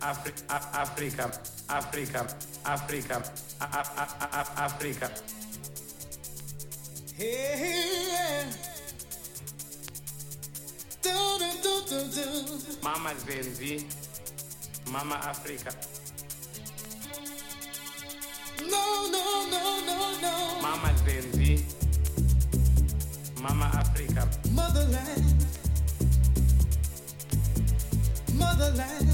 Africa, Africa, Africa, Africa, Africa. Hey, do, do, do, do, Mama Zenzi, Mama Africa. No, no, no, no, no. Mama Zenzi, Mama Africa. Motherland, motherland.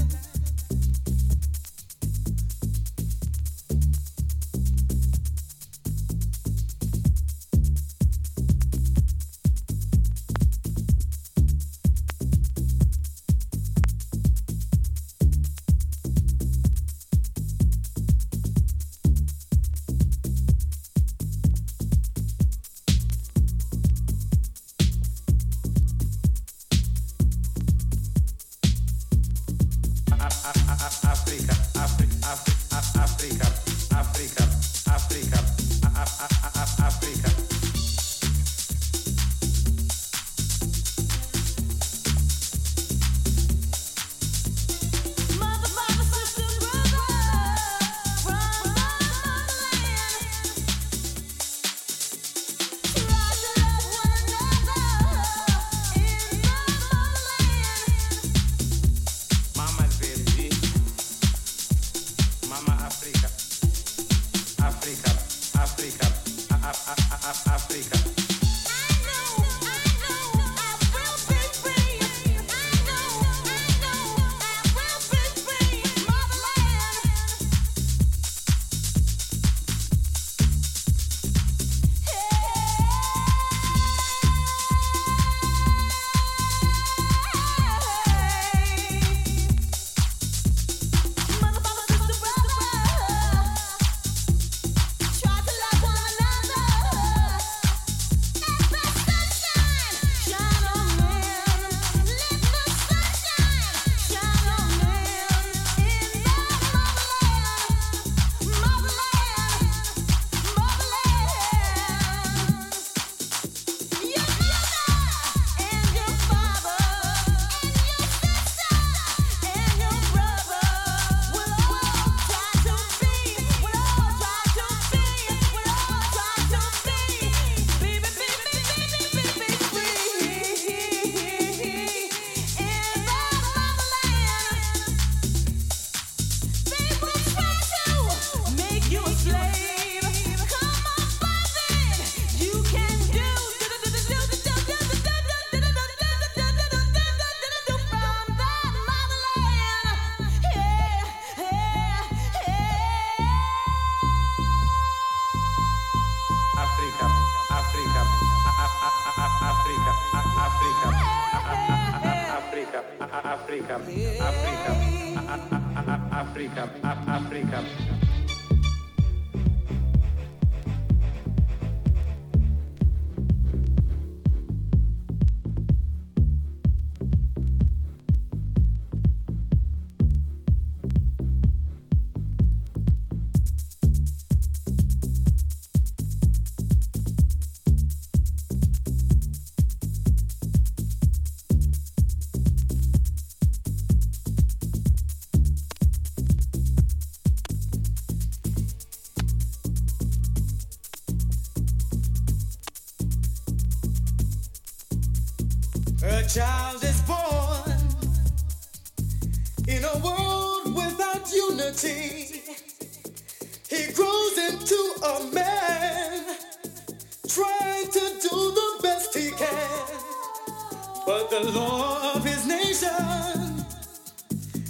The law of his nation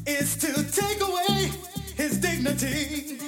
is to take away his dignity,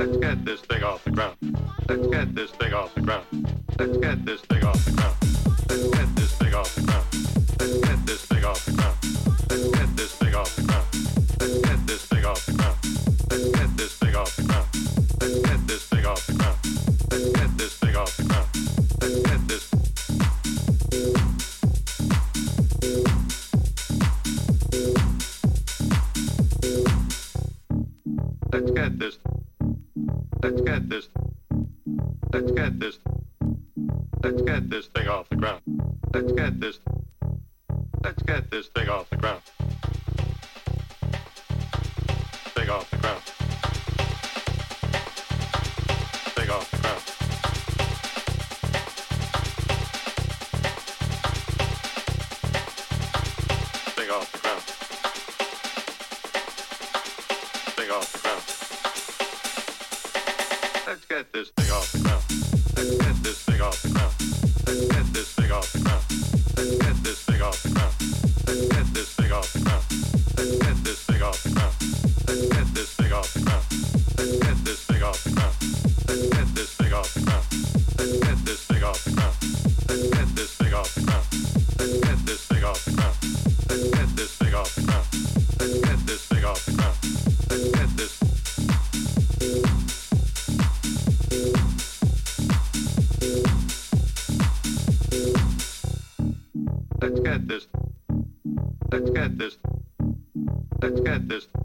Let's get this thing off the ground. Let's get this thing off the ground. Let's get this at this.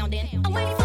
pounding. I'm waiting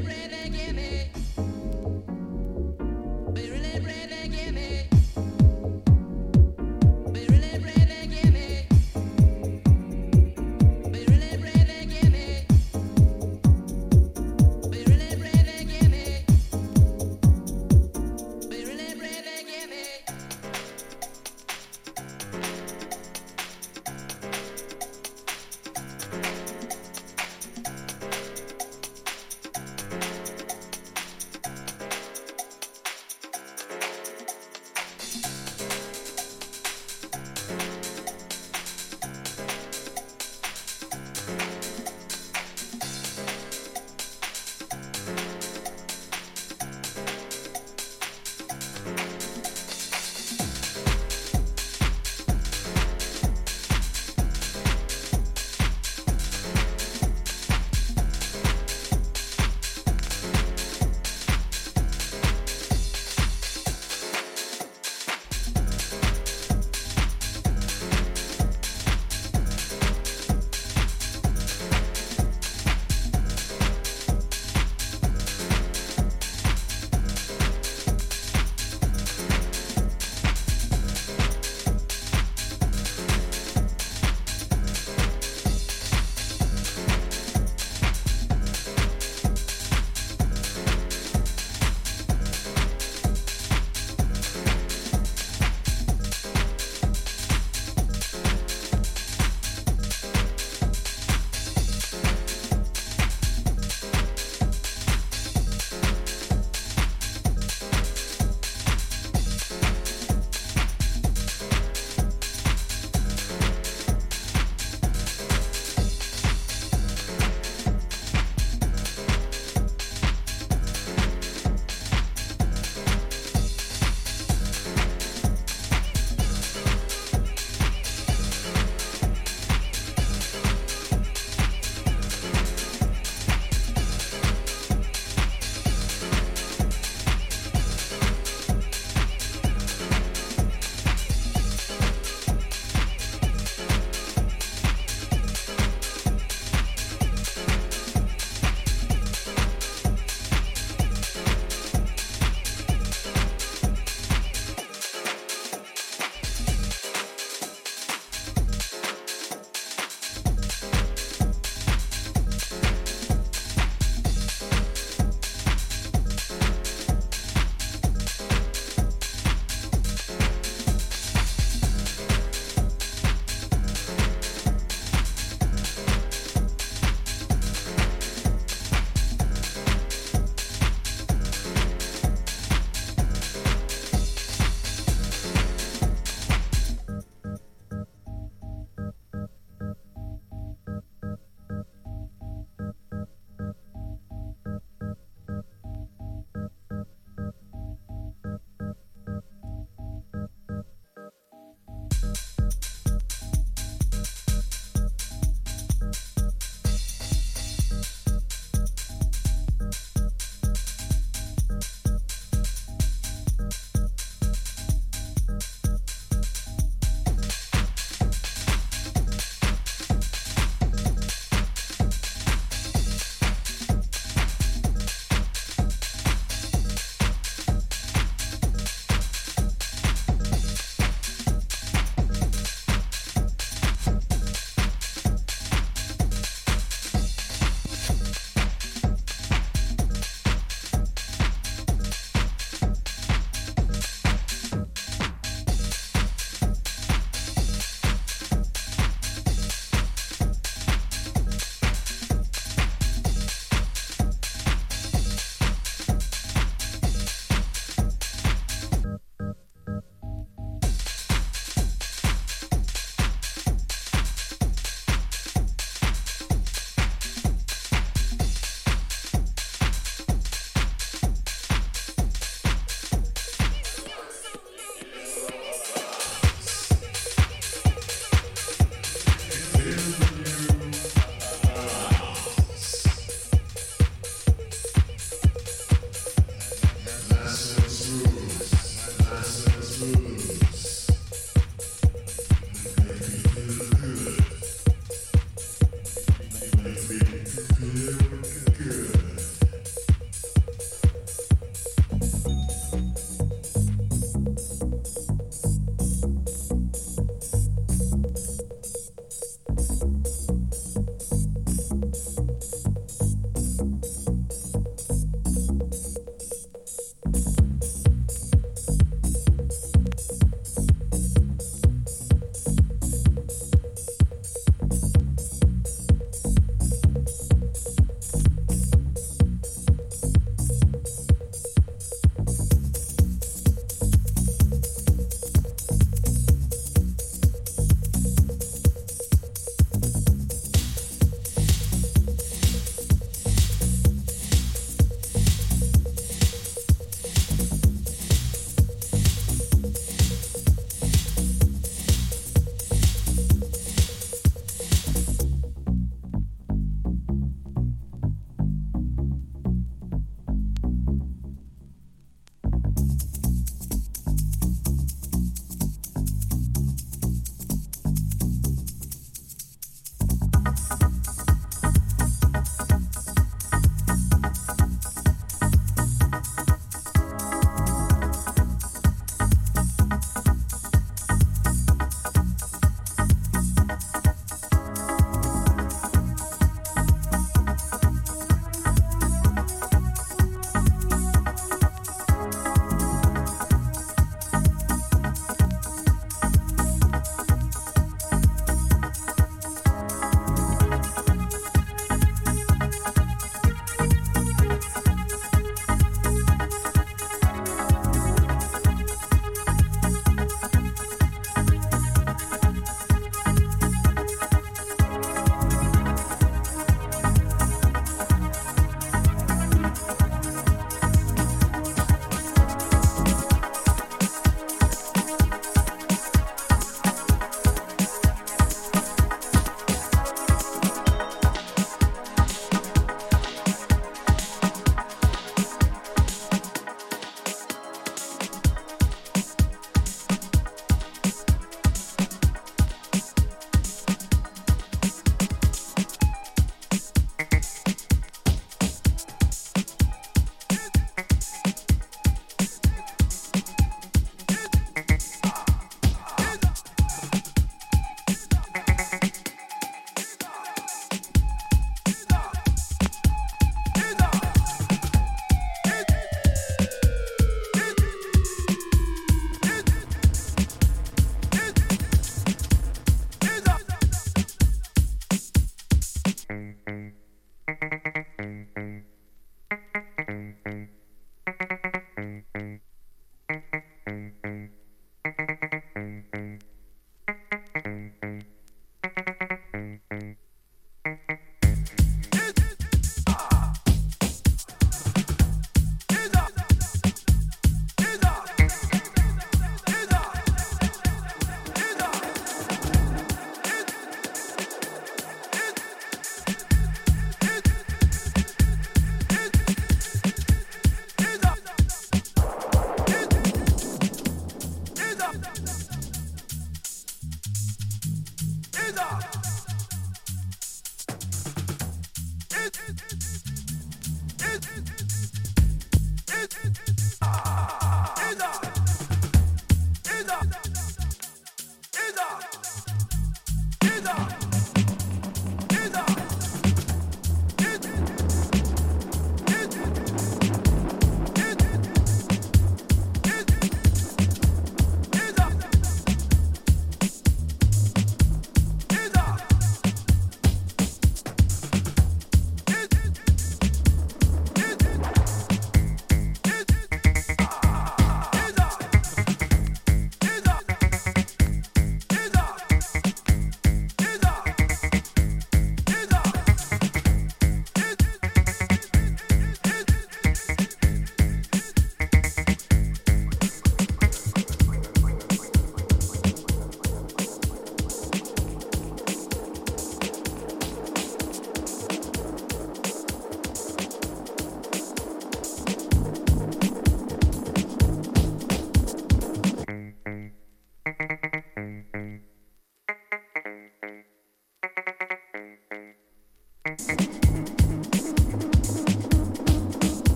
breve.